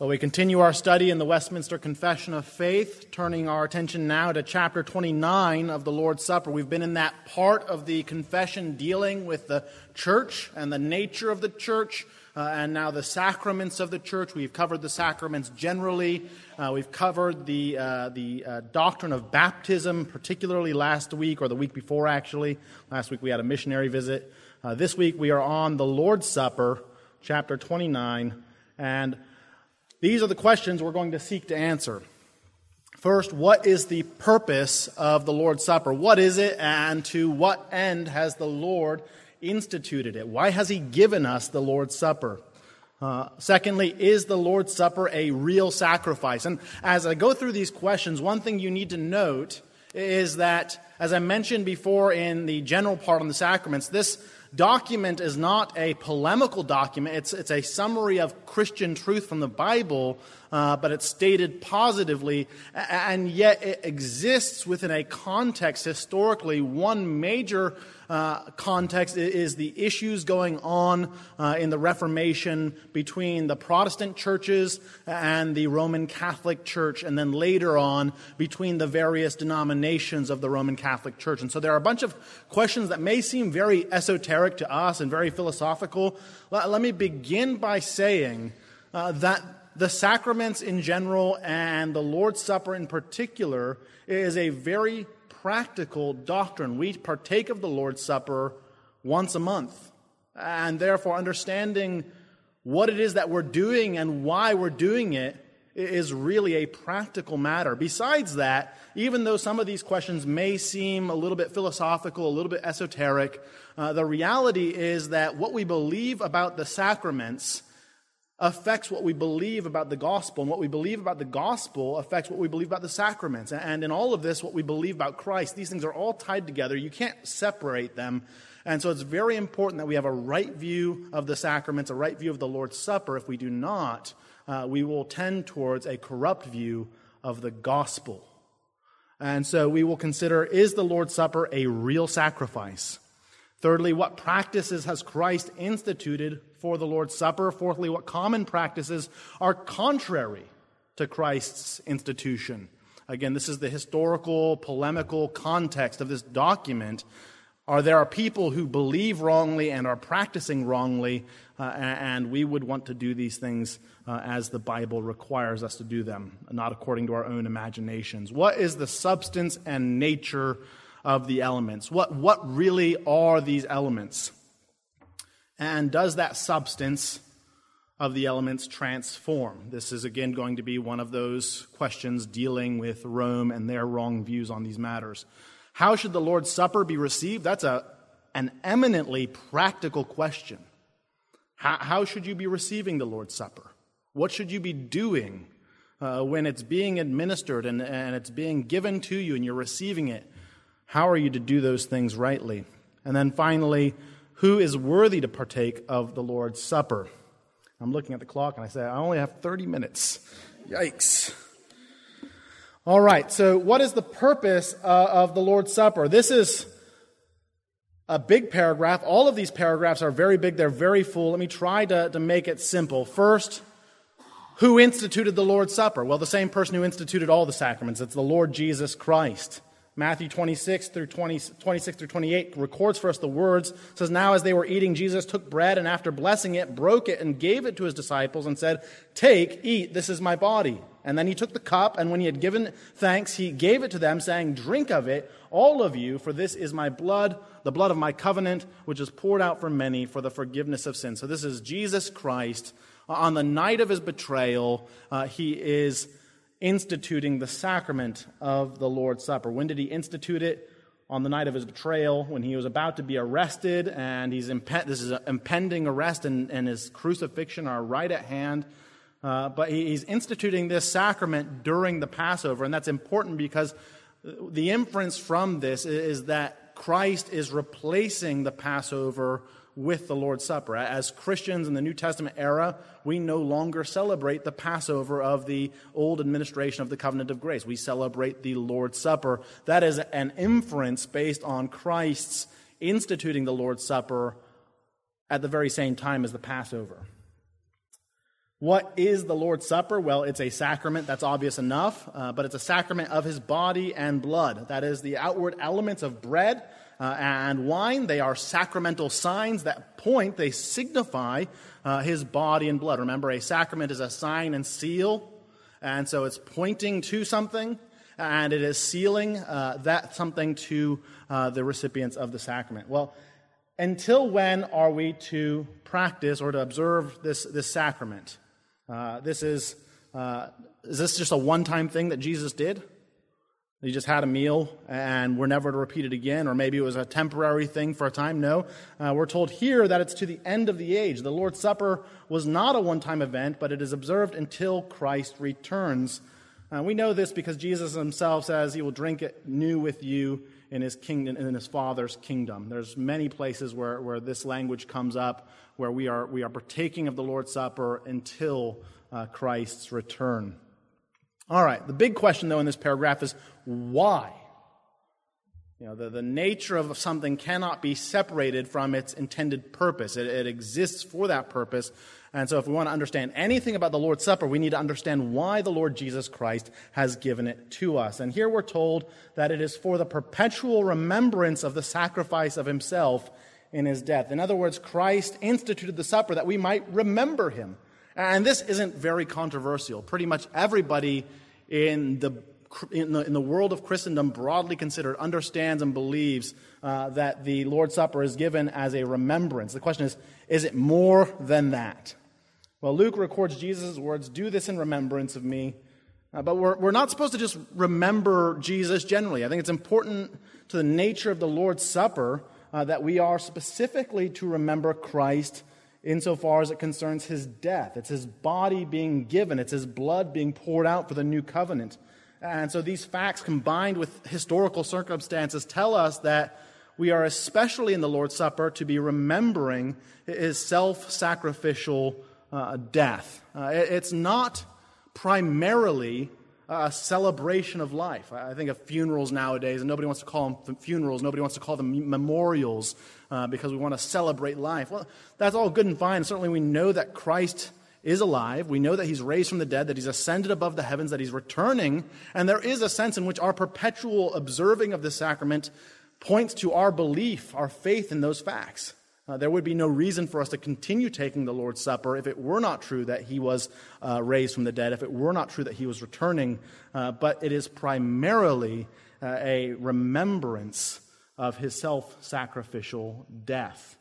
Well, we continue our study in the Westminster Confession of Faith, turning our attention now to chapter 29 of the Lord's Supper. We've been in that part of the confession dealing with the church and the nature of the church, uh, and now the sacraments of the church. We've covered the sacraments generally. Uh, we've covered the, uh, the uh, doctrine of baptism, particularly last week, or the week before, actually. Last week we had a missionary visit. Uh, this week we are on the Lord's Supper, chapter 29, and these are the questions we're going to seek to answer. First, what is the purpose of the Lord's Supper? What is it, and to what end has the Lord instituted it? Why has He given us the Lord's Supper? Uh, secondly, is the Lord's Supper a real sacrifice? And as I go through these questions, one thing you need to note is that, as I mentioned before in the general part on the sacraments, this document is not a polemical document. It's, it's a summary of Christian truth from the Bible, uh, but it's stated positively, and yet it exists within a context historically. One major uh, context is the issues going on uh, in the Reformation between the Protestant churches and the Roman Catholic Church, and then later on between the various denominations of the Roman Catholic Church. And so there are a bunch of questions that may seem very esoteric to us and very philosophical. Let, me begin by saying uh, that the sacraments in general and the Lord's Supper in particular is a very practical doctrine. We partake of the Lord's Supper once a month. And therefore, understanding what it is that we're doing and why we're doing it is really a practical matter. Besides that, even though some of these questions may seem a little bit philosophical, a little bit esoteric, uh, the reality is that what we believe about the sacraments affects what we believe about the gospel, and what we believe about the gospel affects what we believe about the sacraments. And in all of this, what we believe about Christ, these things are all tied together. You can't separate them. And so it's very important that we have a right view of the sacraments, a right view of the Lord's Supper. If we do not, uh, we will tend towards a corrupt view of the gospel. And so we will consider is the Lord's Supper a real sacrifice? Thirdly, what practices has Christ instituted for the Lord's Supper? Fourthly, what common practices are contrary to Christ's institution? Again, this is the historical, polemical context of this document. Are there are people who believe wrongly and are practicing wrongly, uh, and we would want to do these things uh, as the Bible requires us to do them, not according to our own imaginations. What is the substance and nature of the elements. What, what really are these elements? And does that substance of the elements transform? This is again going to be one of those questions dealing with Rome and their wrong views on these matters. How should the Lord's Supper be received? That's a, an eminently practical question. How, how should you be receiving the Lord's Supper? What should you be doing uh, when it's being administered and, and it's being given to you and you're receiving it? How are you to do those things rightly? And then finally, who is worthy to partake of the Lord's Supper? I'm looking at the clock and I say, I only have 30 minutes. Yikes. All right, so what is the purpose uh, of the Lord's Supper? This is a big paragraph. All of these paragraphs are very big, they're very full. Let me try to, to make it simple. First, who instituted the Lord's Supper? Well, the same person who instituted all the sacraments. It's the Lord Jesus Christ. Matthew 26 through 20, 26 through 28 records for us the words. It says, Now as they were eating, Jesus took bread and after blessing it, broke it and gave it to his disciples and said, Take, eat, this is my body. And then he took the cup, and when he had given thanks, he gave it to them, saying, Drink of it, all of you, for this is my blood, the blood of my covenant, which is poured out for many for the forgiveness of sins. So this is Jesus Christ. On the night of his betrayal, uh, he is instituting the sacrament of the Lord's Supper. When did he institute it? On the night of his betrayal, when he was about to be arrested, and he's imp- this is an impending arrest, and, and his crucifixion are right at hand. Uh, but he, he's instituting this sacrament during the Passover, and that's important because the inference from this is that Christ is replacing the Passover with the Lord's Supper. As Christians in the New Testament era, we no longer celebrate the Passover of the old administration of the covenant of grace. We celebrate the Lord's Supper. That is an inference based on Christ's instituting the Lord's Supper at the very same time as the Passover. What is the Lord's Supper? Well, it's a sacrament, that's obvious enough, uh, but it's a sacrament of his body and blood. That is, the outward elements of bread uh, and wine, they are sacramental signs that point, they signify uh, his body and blood. Remember, a sacrament is a sign and seal, and so it's pointing to something, and it is sealing uh, that something to uh, the recipients of the sacrament. Well, until when are we to practice or to observe this, this sacrament? Uh, this is, uh, is this just a one time thing that Jesus did? He just had a meal and we're never to repeat it again, or maybe it was a temporary thing for a time. No. Uh, we're told here that it's to the end of the age. The Lord's Supper was not a one time event, but it is observed until Christ returns. Uh, we know this because Jesus himself says he will drink it new with you in his kingdom, in his Father's kingdom. There's many places where, where this language comes up, where we are, we are partaking of the Lord's Supper until uh, Christ's return. All right, the big question, though, in this paragraph is why? You know, the, the nature of something cannot be separated from its intended purpose. It, it exists for that purpose. And so, if we want to understand anything about the Lord's Supper, we need to understand why the Lord Jesus Christ has given it to us. And here we're told that it is for the perpetual remembrance of the sacrifice of himself in his death. In other words, Christ instituted the supper that we might remember him. And this isn't very controversial. Pretty much everybody in the, in the, in the world of Christendom, broadly considered, understands and believes uh, that the Lord's Supper is given as a remembrance. The question is is it more than that? Well, Luke records Jesus' words do this in remembrance of me. Uh, but we're, we're not supposed to just remember Jesus generally. I think it's important to the nature of the Lord's Supper uh, that we are specifically to remember Christ insofar as it concerns his death. It's his body being given, it's his blood being poured out for the new covenant. And so these facts combined with historical circumstances tell us that we are especially in the Lord's Supper to be remembering his self sacrificial uh, death. Uh, it's not primarily a celebration of life. I think of funerals nowadays, and nobody wants to call them funerals. Nobody wants to call them memorials uh, because we want to celebrate life. Well, that's all good and fine. Certainly, we know that Christ is alive. We know that he's raised from the dead, that he's ascended above the heavens, that he's returning. And there is a sense in which our perpetual observing of the sacrament points to our belief, our faith in those facts. Uh, there would be no reason for us to continue taking the Lord's Supper if it were not true that he was uh, raised from the dead, if it were not true that he was returning. Uh, but it is primarily uh, a remembrance of his self sacrificial death.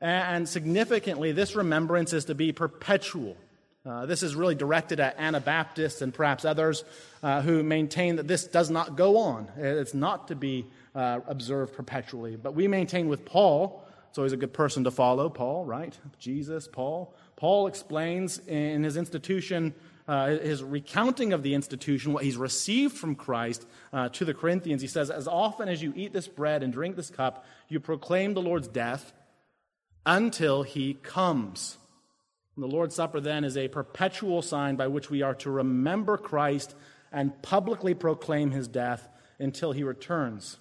And significantly, this remembrance is to be perpetual. Uh, this is really directed at Anabaptists and perhaps others uh, who maintain that this does not go on. It's not to be observed perpetually. But we maintain with Paul it's always a good person to follow, Paul, right? Jesus, Paul. Paul explains in his institution, uh, his recounting of the institution, what he's received from Christ uh, to the Corinthians. He says, As often as you eat this bread and drink this cup, you proclaim the Lord's death until he comes. And the Lord's Supper then is a perpetual sign by which we are to remember Christ and publicly proclaim his death until he returns.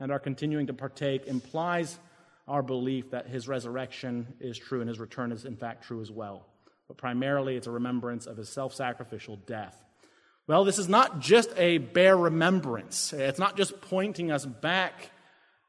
And our continuing to partake implies our belief that his resurrection is true and his return is, in fact, true as well. But primarily, it's a remembrance of his self sacrificial death. Well, this is not just a bare remembrance, it's not just pointing us back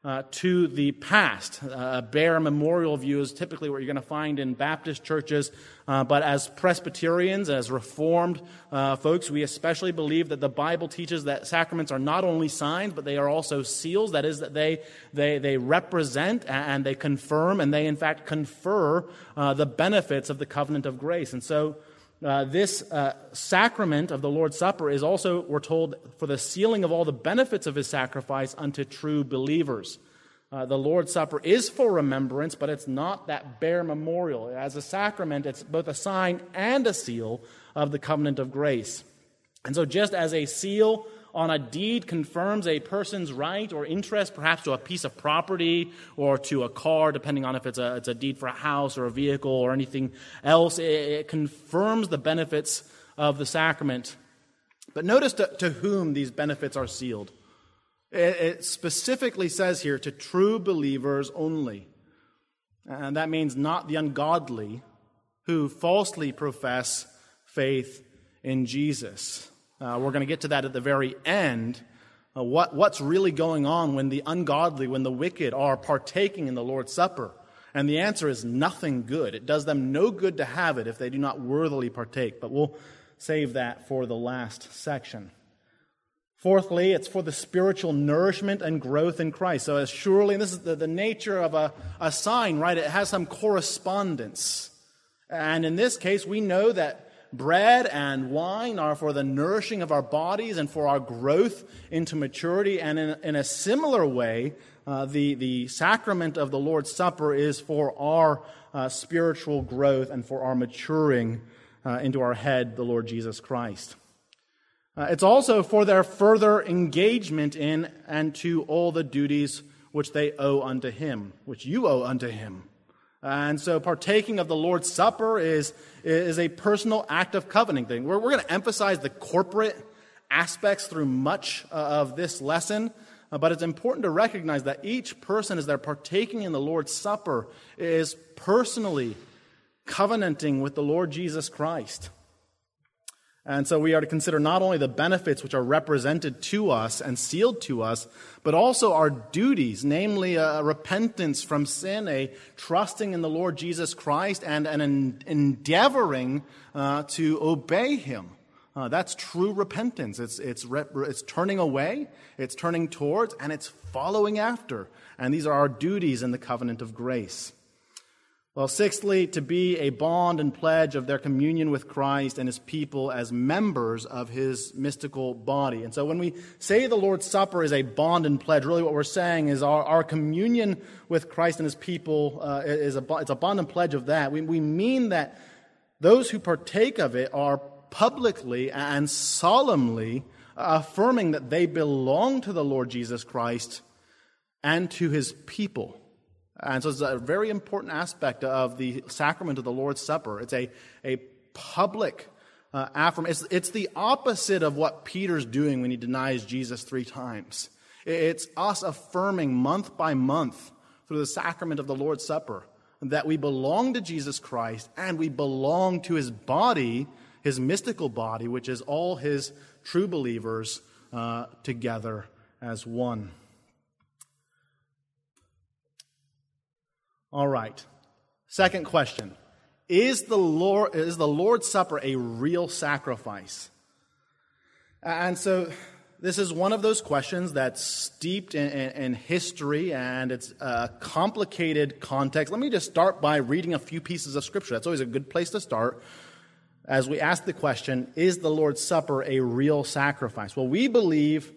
uh, to the past. Uh, a bare memorial view is typically what you're going to find in Baptist churches, uh, but as Presbyterians, as Reformed uh, folks, we especially believe that the Bible teaches that sacraments are not only signs, but they are also seals. That is, that they, they, they represent and they confirm and they, in fact, confer uh, the benefits of the covenant of grace. And so, uh, this uh, sacrament of the Lord's Supper is also, we're told, for the sealing of all the benefits of his sacrifice unto true believers. Uh, the Lord's Supper is for remembrance, but it's not that bare memorial. As a sacrament, it's both a sign and a seal of the covenant of grace. And so, just as a seal on a deed confirms a person's right or interest, perhaps to a piece of property or to a car, depending on if it's a, it's a deed for a house or a vehicle or anything else. It, it confirms the benefits of the sacrament. But notice to, to whom these benefits are sealed. It, it specifically says here to true believers only. And that means not the ungodly who falsely profess faith in Jesus. Uh, we're going to get to that at the very end. Uh, what, what's really going on when the ungodly, when the wicked are partaking in the Lord's Supper? And the answer is nothing good. It does them no good to have it if they do not worthily partake. But we'll save that for the last section. Fourthly, it's for the spiritual nourishment and growth in Christ. So, as surely, and this is the, the nature of a, a sign, right? It has some correspondence. And in this case, we know that bread and wine are for the nourishing of our bodies and for our growth into maturity. And in, in a similar way, uh, the, the sacrament of the Lord's Supper is for our uh, spiritual growth and for our maturing uh, into our head, the Lord Jesus Christ. Uh, it's also for their further engagement in and to all the duties which they owe unto him, which you owe unto him. And so partaking of the Lord's Supper is, is a personal act of covenanting. We're, we're going to emphasize the corporate aspects through much uh, of this lesson, uh, but it's important to recognize that each person, as they're partaking in the Lord's Supper, is personally covenanting with the Lord Jesus Christ. And so we are to consider not only the benefits which are represented to us and sealed to us, but also our duties, namely a repentance from sin, a trusting in the Lord Jesus Christ, and an endeavoring uh, to obey Him. Uh, that's true repentance. It's, it's, it's turning away, it's turning towards, and it's following after. And these are our duties in the covenant of grace. Well, sixthly, to be a bond and pledge of their communion with Christ and his people as members of his mystical body. And so when we say the Lord's Supper is a bond and pledge, really what we're saying is our, our communion with Christ and his people uh, is a, it's a bond and pledge of that. We, we mean that those who partake of it are publicly and solemnly affirming that they belong to the Lord Jesus Christ and to his people. And so it's a very important aspect of the sacrament of the Lord's Supper. It's a, a public uh, affirmation. It's, it's the opposite of what Peter's doing when he denies Jesus three times. It's us affirming month by month through the sacrament of the Lord's Supper that we belong to Jesus Christ and we belong to his body, his mystical body, which is all his true believers uh, together as one. All right. Second question Is the, Lord, is the Lord's Supper a real sacrifice? And so this is one of those questions that's steeped in, in, in, history and it's a complicated context. Let me just start by reading a few pieces of scripture. That's always a good place to start as we ask the question Is the Lord's Supper a real sacrifice? Well, we believe,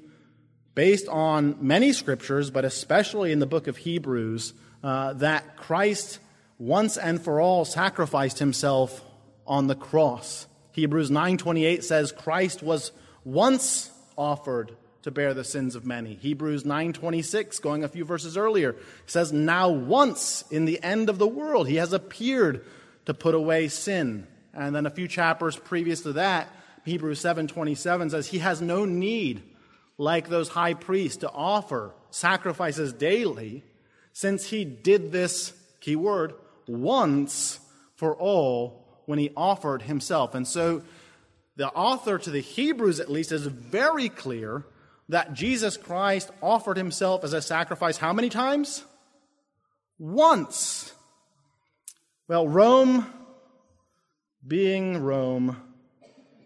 based on many scriptures, but especially in the book of Hebrews, uh, that Christ once and for all sacrificed himself on the cross. Hebrews 9:28 says Christ was once offered to bear the sins of many. Hebrews 9:26 going a few verses earlier says now once in the end of the world he has appeared to put away sin. And then a few chapters previous to that, Hebrews 7:27 says he has no need like those high priests to offer sacrifices daily since he did this, key word, once for all when he offered himself. And so the author to the Hebrews, at least, is very clear that Jesus Christ offered himself as a sacrifice how many times? Once. Well, Rome, being Rome,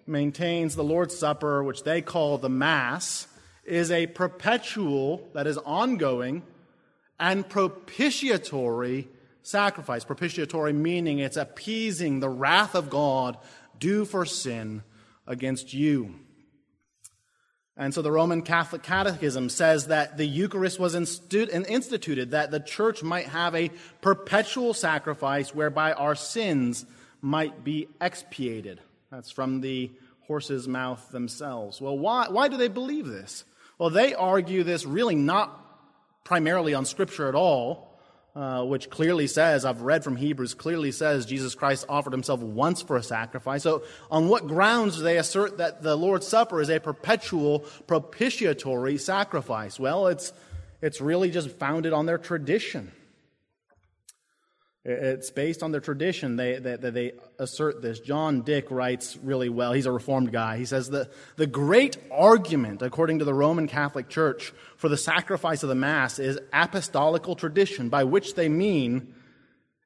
maintains the Lord's Supper, which they call the Mass, is a perpetual, that is ongoing, and propitiatory sacrifice. Propitiatory meaning it's appeasing the wrath of God due for sin against you. And so the Roman Catholic Catechism says that the Eucharist was instituted that the church might have a perpetual sacrifice whereby our sins might be expiated. That's from the horse's mouth themselves. Well, why, why do they believe this? Well, they argue this really not primarily on Scripture at all, uh, which clearly says, I've read from Hebrews, clearly says Jesus Christ offered himself once for a sacrifice. So, on what grounds do they assert that the Lord's Supper is a perpetual propitiatory sacrifice? Well, it's, it's really just founded on their tradition. It's based on their tradition. They, they, they, assert this. John Dick writes really well. He's a Reformed guy. He says that the great argument, according to the Roman Catholic Church, for the sacrifice of the Mass is apostolical tradition, by which they mean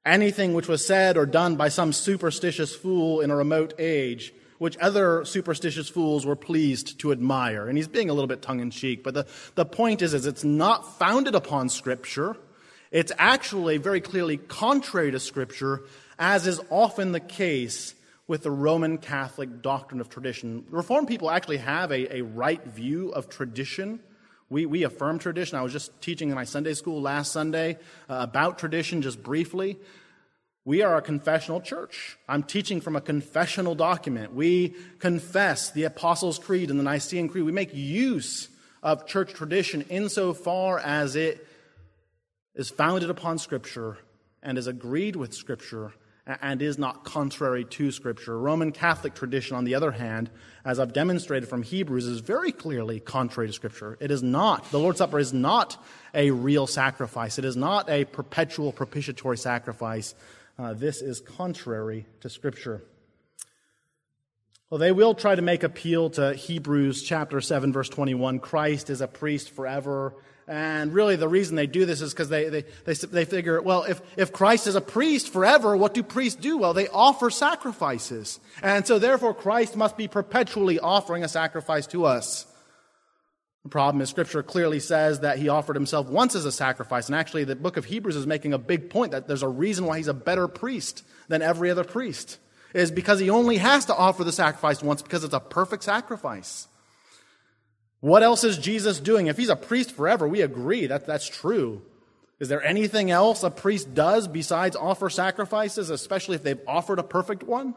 anything which was said or done by some superstitious fool in a remote age, which other superstitious fools were pleased to admire. And he's being a little bit tongue in cheek, but the, the point is, is it's not founded upon Scripture. It's actually very clearly contrary to Scripture, as is often the case with the Roman Catholic doctrine of tradition. Reformed people actually have a, a right view of tradition. We, we affirm tradition. I was just teaching in my Sunday school last Sunday uh, about tradition, just briefly. We are a confessional church. I'm teaching from a confessional document. We confess the Apostles' Creed and the Nicene Creed. We make use of church tradition insofar as it is founded upon Scripture and is agreed with Scripture and is not contrary to Scripture. Roman Catholic tradition, on the other hand, as I've demonstrated from Hebrews, is very clearly contrary to Scripture. It is not. The Lord's Supper is not a real sacrifice, it is not a perpetual propitiatory sacrifice. Uh, this is contrary to Scripture. Well, they will try to make appeal to Hebrews chapter 7, verse 21. Christ is a priest forever and really, the reason they do this is because they, they, they, they figure, well, if, if Christ is a priest forever, what do priests do? Well, they offer sacrifices. And so, therefore, Christ must be perpetually offering a sacrifice to us. The problem is, Scripture clearly says that he offered himself once as a sacrifice. And actually, the book of Hebrews is making a big point that there's a reason why he's a better priest than every other priest. Is because he only has to offer the sacrifice once because it's a perfect sacrifice. What else is Jesus doing? If he's a priest forever, we agree that that's true. Is there anything else a priest does besides offer sacrifices, especially if they've offered a perfect one?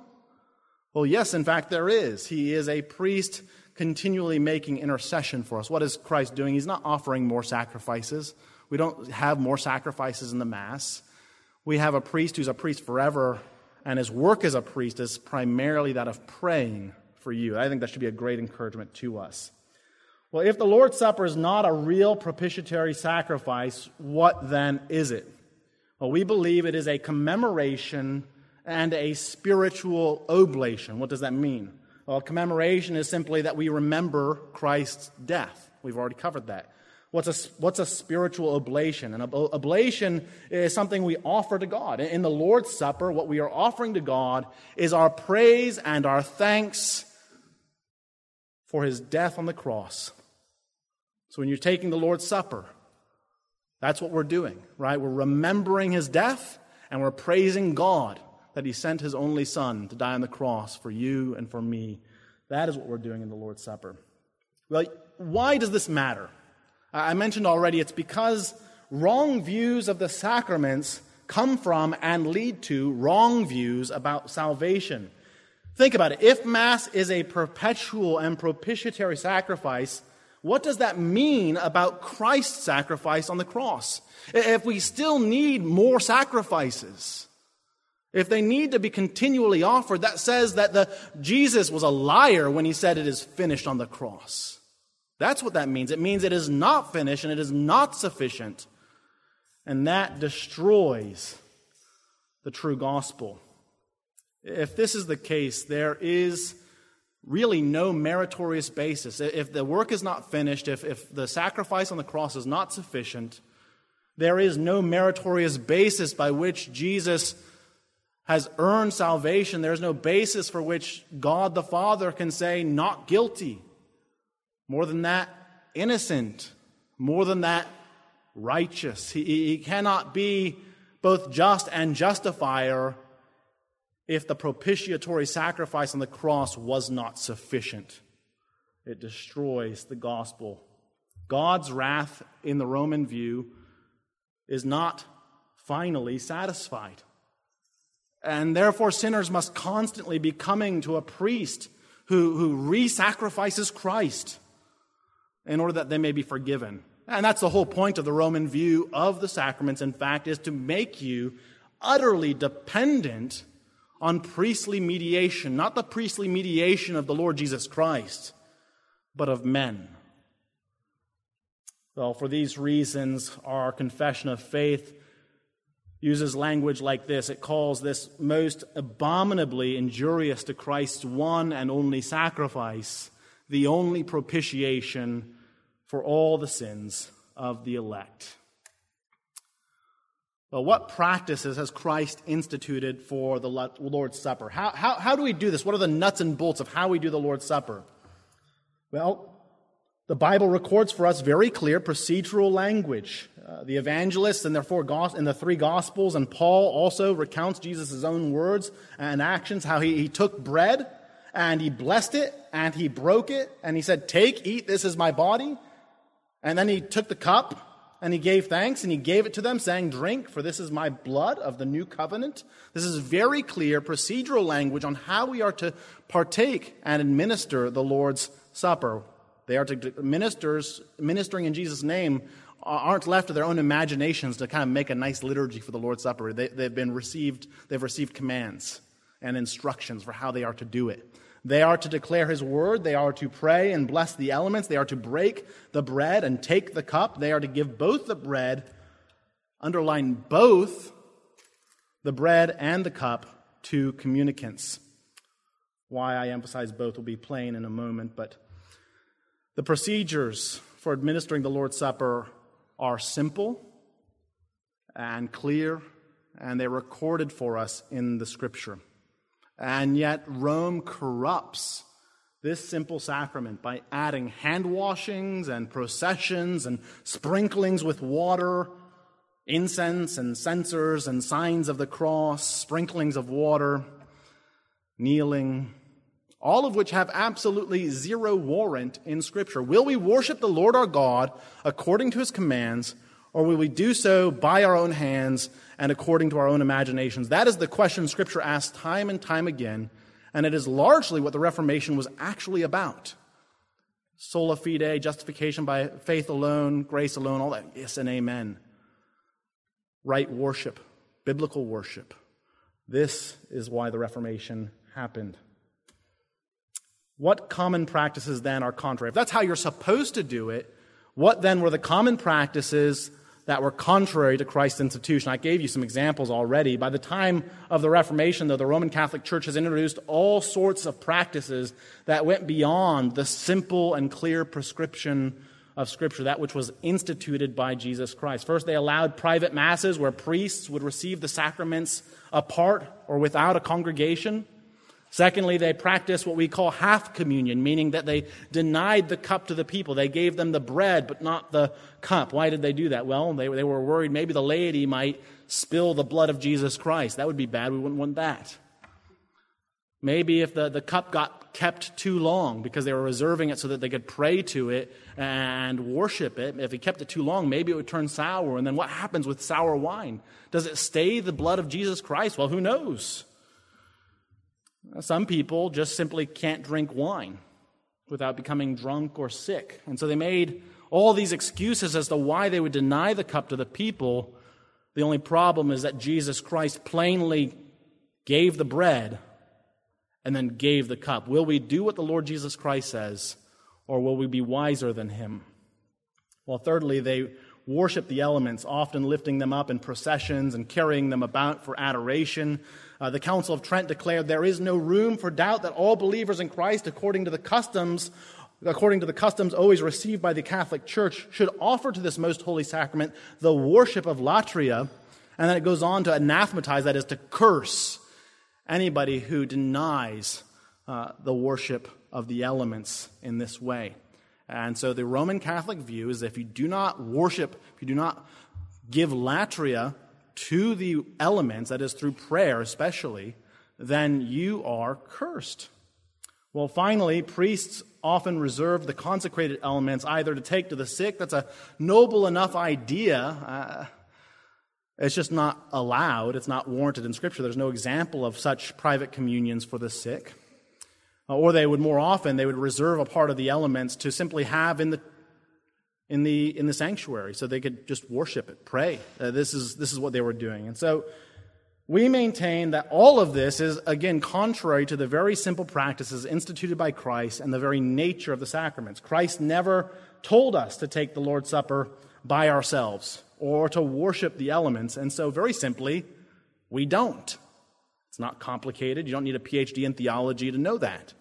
Well, yes, in fact, there is. He is a priest continually making intercession for us. What is Christ doing? He's not offering more sacrifices. We don't have more sacrifices in the Mass. We have a priest who's a priest forever, and his work as a priest is primarily that of praying for you. I think that should be a great encouragement to us. Well, if the Lord's Supper is not a real propitiatory sacrifice, what then is it? Well, we believe it is a commemoration and a spiritual oblation. What does that mean? Well, commemoration is simply that we remember Christ's death. We've already covered that. What's a, what's a spiritual oblation? An oblation is something we offer to God. In the Lord's Supper, what we are offering to God is our praise and our thanks for his death on the cross so when you're taking the Lord's Supper, that's what we're doing, right? We're remembering his death and we're praising God that he sent his only son to die on the cross for you and for me. That is what we're doing in the Lord's Supper. Well, why does this matter? I mentioned already it's because wrong views of the sacraments come from and lead to wrong views about salvation. Think about it. If Mass is a perpetual and propitiatory sacrifice, what does that mean about Christ's sacrifice on the cross? If we still need more sacrifices, if they need to be continually offered, that says that the, Jesus was a liar when he said it is finished on the cross. That's what that means. It means it is not finished and it is not sufficient. And that destroys the true gospel. If this is the case, there is really no meritorious basis. If the work is not finished, if, if the sacrifice on the cross is not sufficient, there is no meritorious basis by which Jesus has earned salvation. There's no basis for which God the Father can say, not guilty. More than that, innocent. More than that, righteous. He, he cannot be both just and justifier if the propitiatory sacrifice on the cross was not sufficient. It destroys the gospel. God's wrath in the Roman view is not finally satisfied. And therefore, sinners must constantly be coming to a priest who, who re sacrifices Christ in order that they may be forgiven. And that's the whole point of the Roman view of the sacraments, in fact, is to make you utterly dependent on priestly mediation, not the priestly mediation of the Lord Jesus Christ, but of men. Well, for these reasons, our confession of faith uses language like this. It calls this most abominably injurious to Christ's one and only sacrifice, the only propitiation for all the sins of the elect. Well, what practices has Christ instituted for the Lord's Supper? How, how, how do we do this? What are the nuts and bolts of how we do the Lord's Supper? Well, the Bible records for us very clear procedural language. Uh, the evangelists and their four in the three gospels, and Paul also recounts Jesus' own words and actions, how he, he took bread and he blessed it and he broke it and he said, Take, eat, this is my body. And then he took the cup and he gave thanks and he gave it to them, saying, Drink, for this is my blood of the new covenant. This is very clear procedural language on how we are to partake and administer the Lord's Supper. They are to ministers ministering in Jesus' name uh, aren't left to their own imaginations to kind of make a nice liturgy for the Lord's Supper. They, they've been received, they've received commands and instructions for how they are to do it. They are to declare his word. They are to pray and bless the elements. They are to break the bread and take the cup. They are to give both the bread, underline both the bread and the cup to communicants. Why I emphasize both will be plain in a moment, but the procedures for administering the Lord's Supper are simple and clear, and they're recorded for us in the Scripture. And yet, Rome corrupts this simple sacrament by adding hand washings and processions and sprinklings with water, incense and censers and signs of the cross, sprinklings of water, kneeling, all of which have absolutely zero warrant in Scripture. Will we worship the Lord our God according to his commands, or will we do so by our own hands and according to our own imaginations? That is the question Scripture asks time and time again, and it is largely what the Reformation was actually about. Sola fide, justification by faith alone, grace alone, all that. Yes and amen. Right worship, biblical worship. This is why the Reformation happened. What common practices then are contrary? If that's how you're supposed to do it, what then were the common practices that were contrary to Christ's institution? I gave you some examples already. By the time of the Reformation, though, the Roman Catholic Church has introduced all sorts of practices that went beyond the simple and clear prescription of Scripture, that which was instituted by Jesus Christ. First, they allowed private masses where priests would receive the sacraments apart or without a congregation. Secondly, they practiced what we call half communion, meaning that they denied the cup to the people. They gave them the bread, but not the cup. Why did they do that? Well, they, they were worried maybe the laity might spill the blood of Jesus Christ. That would be bad. We wouldn't want that. Maybe if the, the cup got kept too long because they were reserving it so that they could pray to it and worship it, if it kept it too long, maybe it would turn sour. And then what happens with sour wine? Does it stay the blood of Jesus Christ? Well, who knows? Some people just simply can't drink wine without becoming drunk or sick. And so they made all these excuses as to why they would deny the cup to the people. The only problem is that Jesus Christ plainly gave the bread and then gave the cup. Will we do what the Lord Jesus Christ says, or will we be wiser than him? Well, thirdly, they worship the elements, often lifting them up in processions and carrying them about for adoration. Uh, the Council of Trent declared there is no room for doubt that all believers in Christ, according to the customs, according to the customs always received by the Catholic Church, should offer to this most holy sacrament the worship of latria. And then it goes on to anathematize, that is, to curse anybody who denies uh, the worship of the elements in this way. And so the Roman Catholic view is that if you do not worship, if you do not give latria to the elements, that is through prayer especially, then you are cursed. Well, finally, priests often reserve the consecrated elements either to take to the sick. That's a noble enough idea. Uh, it's just not allowed. It's not warranted in Scripture. There's no example of such private communions for the sick. Uh, or they would more often, they would reserve a part of the elements to simply have in the in the, in the sanctuary so they could just worship it, pray. Uh, this, is, this is what they were doing. And so we maintain that all of this is, again, contrary to the very simple practices instituted by Christ and the very nature of the sacraments. Christ never told us to take the Lord's Supper by ourselves or to worship the elements. And so, very simply, we don't. It's not complicated. You don't need a PhD in theology to know that.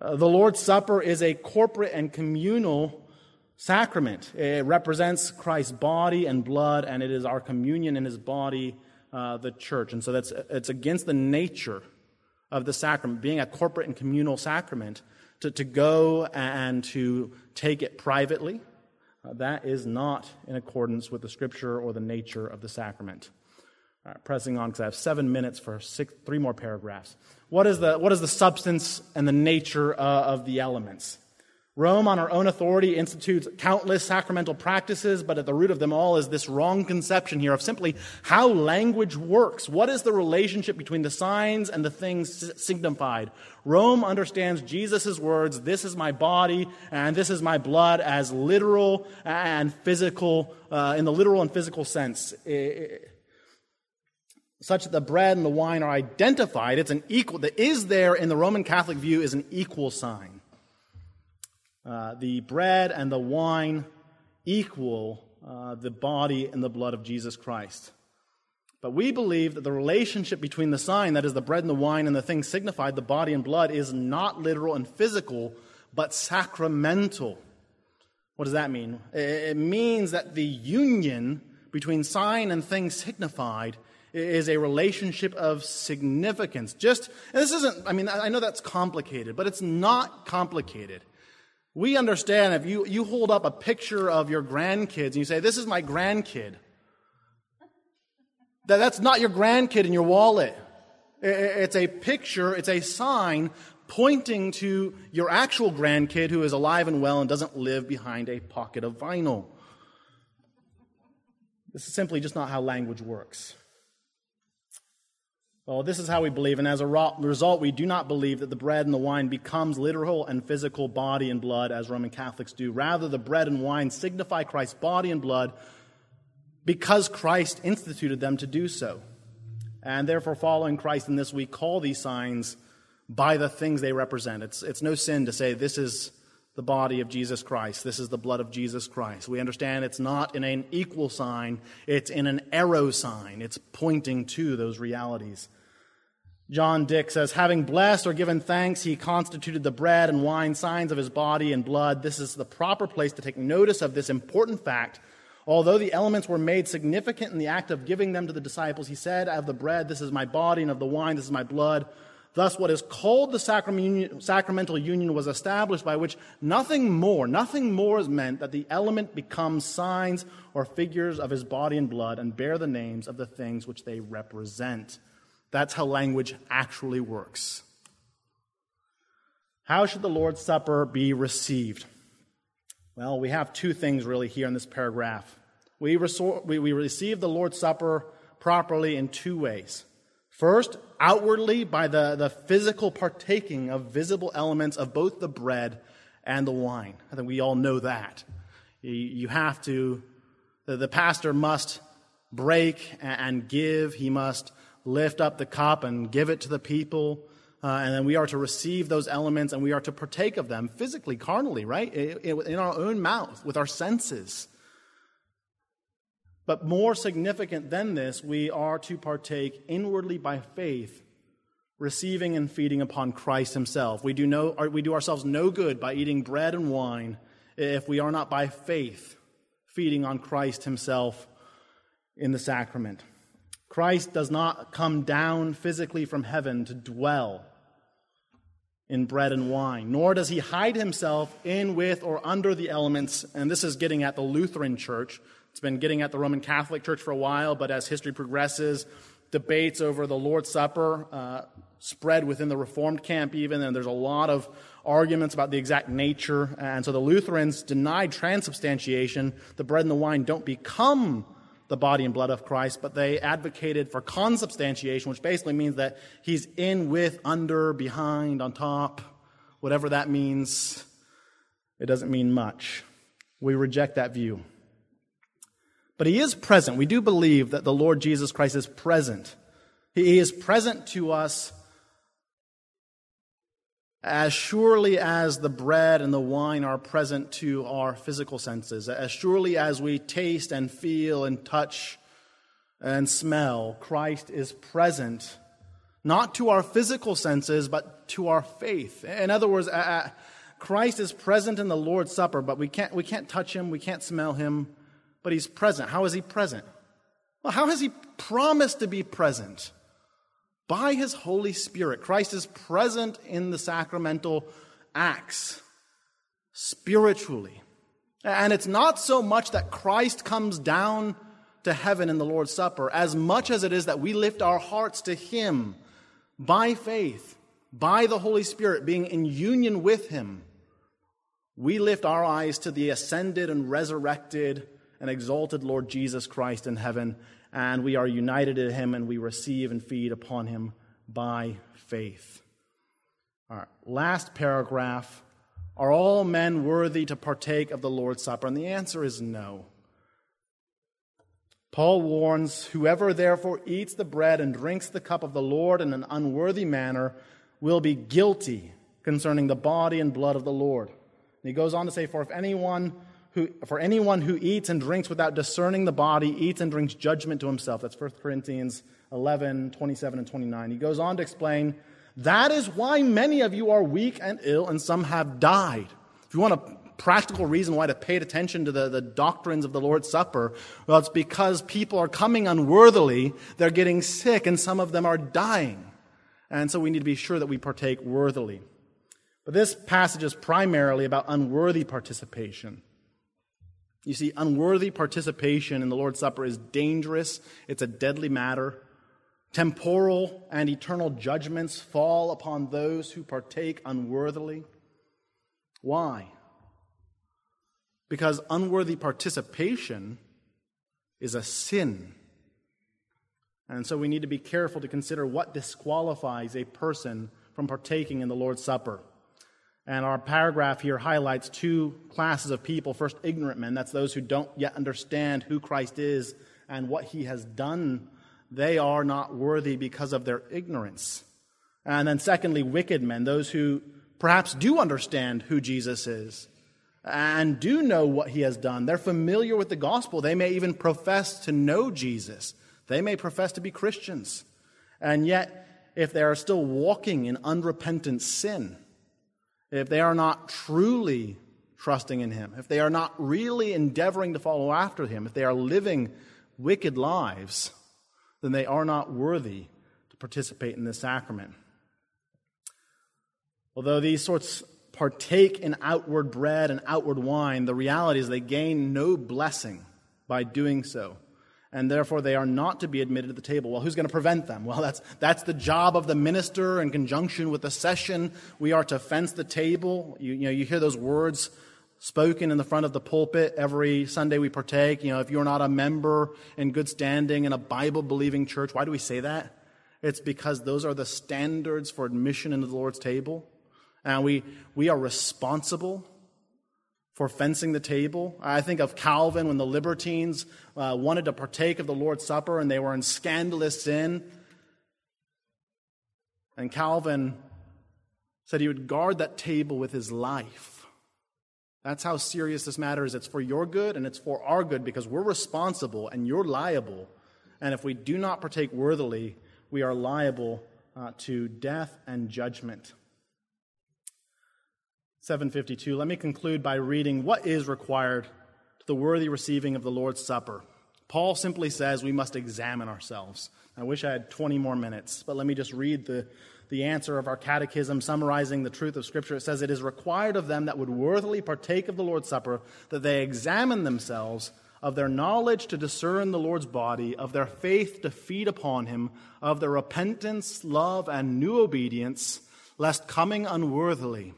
Uh, the Lord's Supper is a corporate and communal sacrament. It represents Christ's body and blood, and it is our communion in his body, uh, the church. And so that's, it's against the nature of the sacrament, being a corporate and communal sacrament, to, to go and to take it privately. Uh, that is not in accordance with the scripture or the nature of the sacrament. pressing on because I have seven minutes for six, three more paragraphs. What is the, what is the substance and the nature uh, of the elements? Rome, on her own authority, institutes countless sacramental practices, but at the root of them all is this wrong conception here of simply how language works. What is the relationship between the signs and the things signified? Rome understands Jesus' words, this is my body and this is my blood, as literal and physical, uh, in the literal and physical sense. It, such that the bread and the wine are identified. It's an equal, the is there in the Roman Catholic view is an equal sign. Uh, the bread and the wine equal uh, the body and the blood of Jesus Christ. But we believe that the relationship between the sign, that is the bread and the wine, and the thing signified, the body and blood, is not literal and physical, but sacramental. What does that mean? It means that the union between sign and thing signified is a relationship of significance. Just, this isn't, I mean, I know that's complicated, but it's not complicated. We understand if you, you hold up a picture of your grandkids and you say, This is my grandkid, that, that's not your grandkid in your wallet. It's a picture, it's a sign pointing to your actual grandkid who is alive and well and doesn't live behind a pocket of vinyl. This is simply just not how language works. Well, this is how we believe, and as a result, we do not believe that the bread and the wine becomes literal and physical body and blood as Roman Catholics do. Rather, the bread and wine signify Christ's body and blood because Christ instituted them to do so. And therefore, following Christ in this, we call these signs by the things they represent. It's, it's no sin to say this is the body of Jesus Christ. This is the blood of Jesus Christ. We understand it's not in an equal sign, it's in an arrow sign. It's pointing to those realities. John Dick says, having blessed or given thanks, he constituted the bread and wine signs of his body and blood. This is the proper place to take notice of this important fact. Although the elements were made significant in the act of giving them to the disciples, he said, Of the bread, this is my body, and of the wine, this is my blood. Thus, what is called the sacramental union was established by which nothing more, nothing more is meant that the element becomes signs or figures of his body and blood and bear the names of the things which they represent. That's how language actually works. How should the Lord's Supper be received? Well, we have two things really here in this paragraph. We, resort, we, we receive the Lord's Supper properly in two ways. First, outwardly by the, the physical partaking of visible elements of both the bread and the wine. I think we all know that. You, you have to, the, the pastor must break and give, he must lift up the cup and give it to the people. Uh, and then we are to receive those elements and we are to partake of them physically, carnally, right? In our own mouth, with our senses. But more significant than this, we are to partake inwardly by faith, receiving and feeding upon Christ Himself. We do, no, we do ourselves no good by eating bread and wine if we are not by faith feeding on Christ Himself in the sacrament. Christ does not come down physically from heaven to dwell in bread and wine, nor does he hide himself in, with, or under the elements. And this is getting at the Lutheran Church. It's been getting at the Roman Catholic Church for a while, but as history progresses, debates over the Lord's Supper uh, spread within the Reformed camp, even, and there's a lot of arguments about the exact nature. And so the Lutherans denied transubstantiation. The bread and the wine don't become the body and blood of Christ, but they advocated for consubstantiation, which basically means that he's in, with, under, behind, on top, whatever that means. It doesn't mean much. We reject that view. But he is present. We do believe that the Lord Jesus Christ is present. He is present to us As surely as the bread and the wine are present to our physical senses, as surely as we taste and feel and touch and smell, Christ is present not to our physical senses, but to our faith. In other words, Christ is present in the Lord's Supper, but we can't, we can't touch him, we can't smell him, but he's present. How is he present? Well, how has he promised to be present? By his Holy Spirit. Christ is present in the sacramental acts spiritually. And it's not so much that Christ comes down to heaven in the Lord's Supper, as much as it is that we lift our hearts to him by faith, by the Holy Spirit, being in union with him. We lift our eyes to the ascended and resurrected and exalted Lord Jesus Christ in heaven and we are united to him and we receive and feed upon him by faith. Right, last paragraph. Are all men worthy to partake of the Lord's Supper? And the answer is no. Paul warns whoever therefore eats the bread and drinks the cup of the Lord in an unworthy manner will be guilty concerning the body and blood of the Lord. And he goes on to say, For if anyone who, for anyone who eats and drinks without discerning the body eats and drinks judgment to himself. That's 1 Corinthians 11, 27 and 29. He goes on to explain, that is why many of you are weak and ill and some have died. If you want a practical reason why to pay attention to the, the doctrines of the Lord's Supper, well, it's because people are coming unworthily, they're getting sick, and some of them are dying. And so we need to be sure that we partake worthily. But this passage is primarily about unworthy participation. You see, unworthy participation in the Lord's Supper is dangerous, it's a deadly matter. Temporal and eternal judgments fall upon those who partake unworthily. Why? Because unworthy participation is a sin. And so we need to be careful to consider what disqualifies a person from partaking in the Lord's Supper. And our paragraph here highlights two classes of people. First, ignorant men. That's those who don't yet understand who Christ is and what he has done. They are not worthy because of their ignorance. And then, secondly, wicked men. Those who perhaps do understand who Jesus is and do know what he has done. They're familiar with the gospel. They may even profess to know Jesus. They may profess to be Christians. And yet, if they are still walking in unrepentant sin, if they are not truly trusting in Him, if they are not really endeavoring to follow after Him, if they are living wicked lives, then they are not worthy to participate in this sacrament. Although these sorts partake in outward bread and outward wine, the reality is they gain no blessing by doing so and therefore they are not to be admitted to the table. Well, who's going to prevent them? Well, that's, that's the job of the minister in conjunction with the session. We are to fence the table. You, you know, you hear those words spoken in the front of the pulpit every Sunday we partake. You know, if you're not a member in good standing in a Bible believing church, why do we say that? It's because those are the standards for admission into the Lord's table. And we, we are responsible for fencing the table. I think of Calvin when the libertines uh, wanted to partake of the Lord's Supper and they were in scandalous sin. And Calvin said he would guard that table with his life. That's how serious this matter is. It's for your good and it's for our good because we're responsible and you're liable. And if we do not partake worthily, we are liable uh, to death and judgment. 752. Let me conclude by reading what is required to the worthy receiving of the Lord's Supper. Paul simply says we must examine ourselves. I wish I had 20 more minutes, but let me just read the, the answer of our catechism summarizing the truth of Scripture. It says, It is required of them that would worthily partake of the Lord's Supper that they examine themselves of their knowledge to discern the Lord's body, of their faith to feed upon him, of their repentance, love, and new obedience, lest coming unworthily,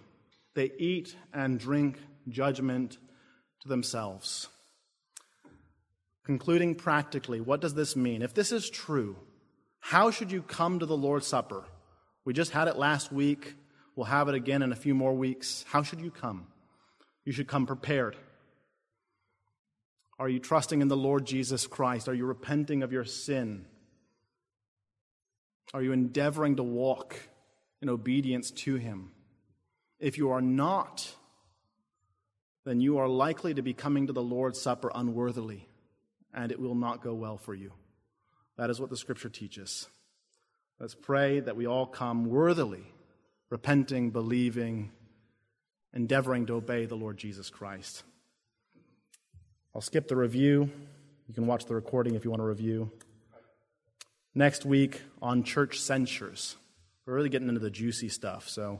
they eat and drink judgment to themselves. Concluding practically, what does this mean? If this is true, how should you come to the Lord's Supper? We just had it last week. We'll have it again in a few more weeks. How should you come? You should come prepared. Are you trusting in the Lord Jesus Christ? Are you repenting of your sin? Are you endeavoring to walk in obedience to Him? If you are not, then you are likely to be coming to the Lord's Supper unworthily, and it will not go well for you. That is what the Scripture teaches. Let's pray that we all come worthily, repenting, believing, endeavoring to obey the Lord Jesus Christ. I'll skip the review. You can watch the recording if you want to review. Next week on church censures. We're really getting into the juicy stuff, so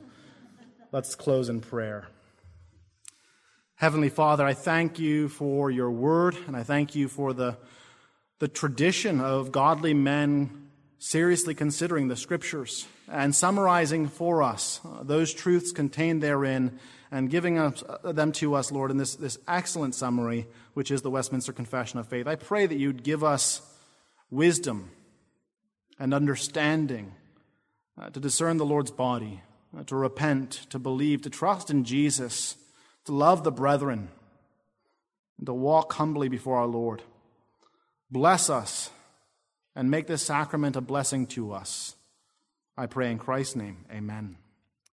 let's close in prayer. Heavenly Father, I thank you for your word, and I thank you for the, the tradition of godly men seriously considering the scriptures and summarizing for us uh, those truths contained therein and giving uh, them to us, Lord, in this, this excellent summary, which is the Westminster Confession of Faith. I pray that you'd give us wisdom and understanding uh, to discern the Lord's body, to repent, to believe, to trust in Jesus, to love the brethren, and to walk humbly before our Lord. Bless us and make this sacrament a blessing to us. I pray in Christ's name, amen.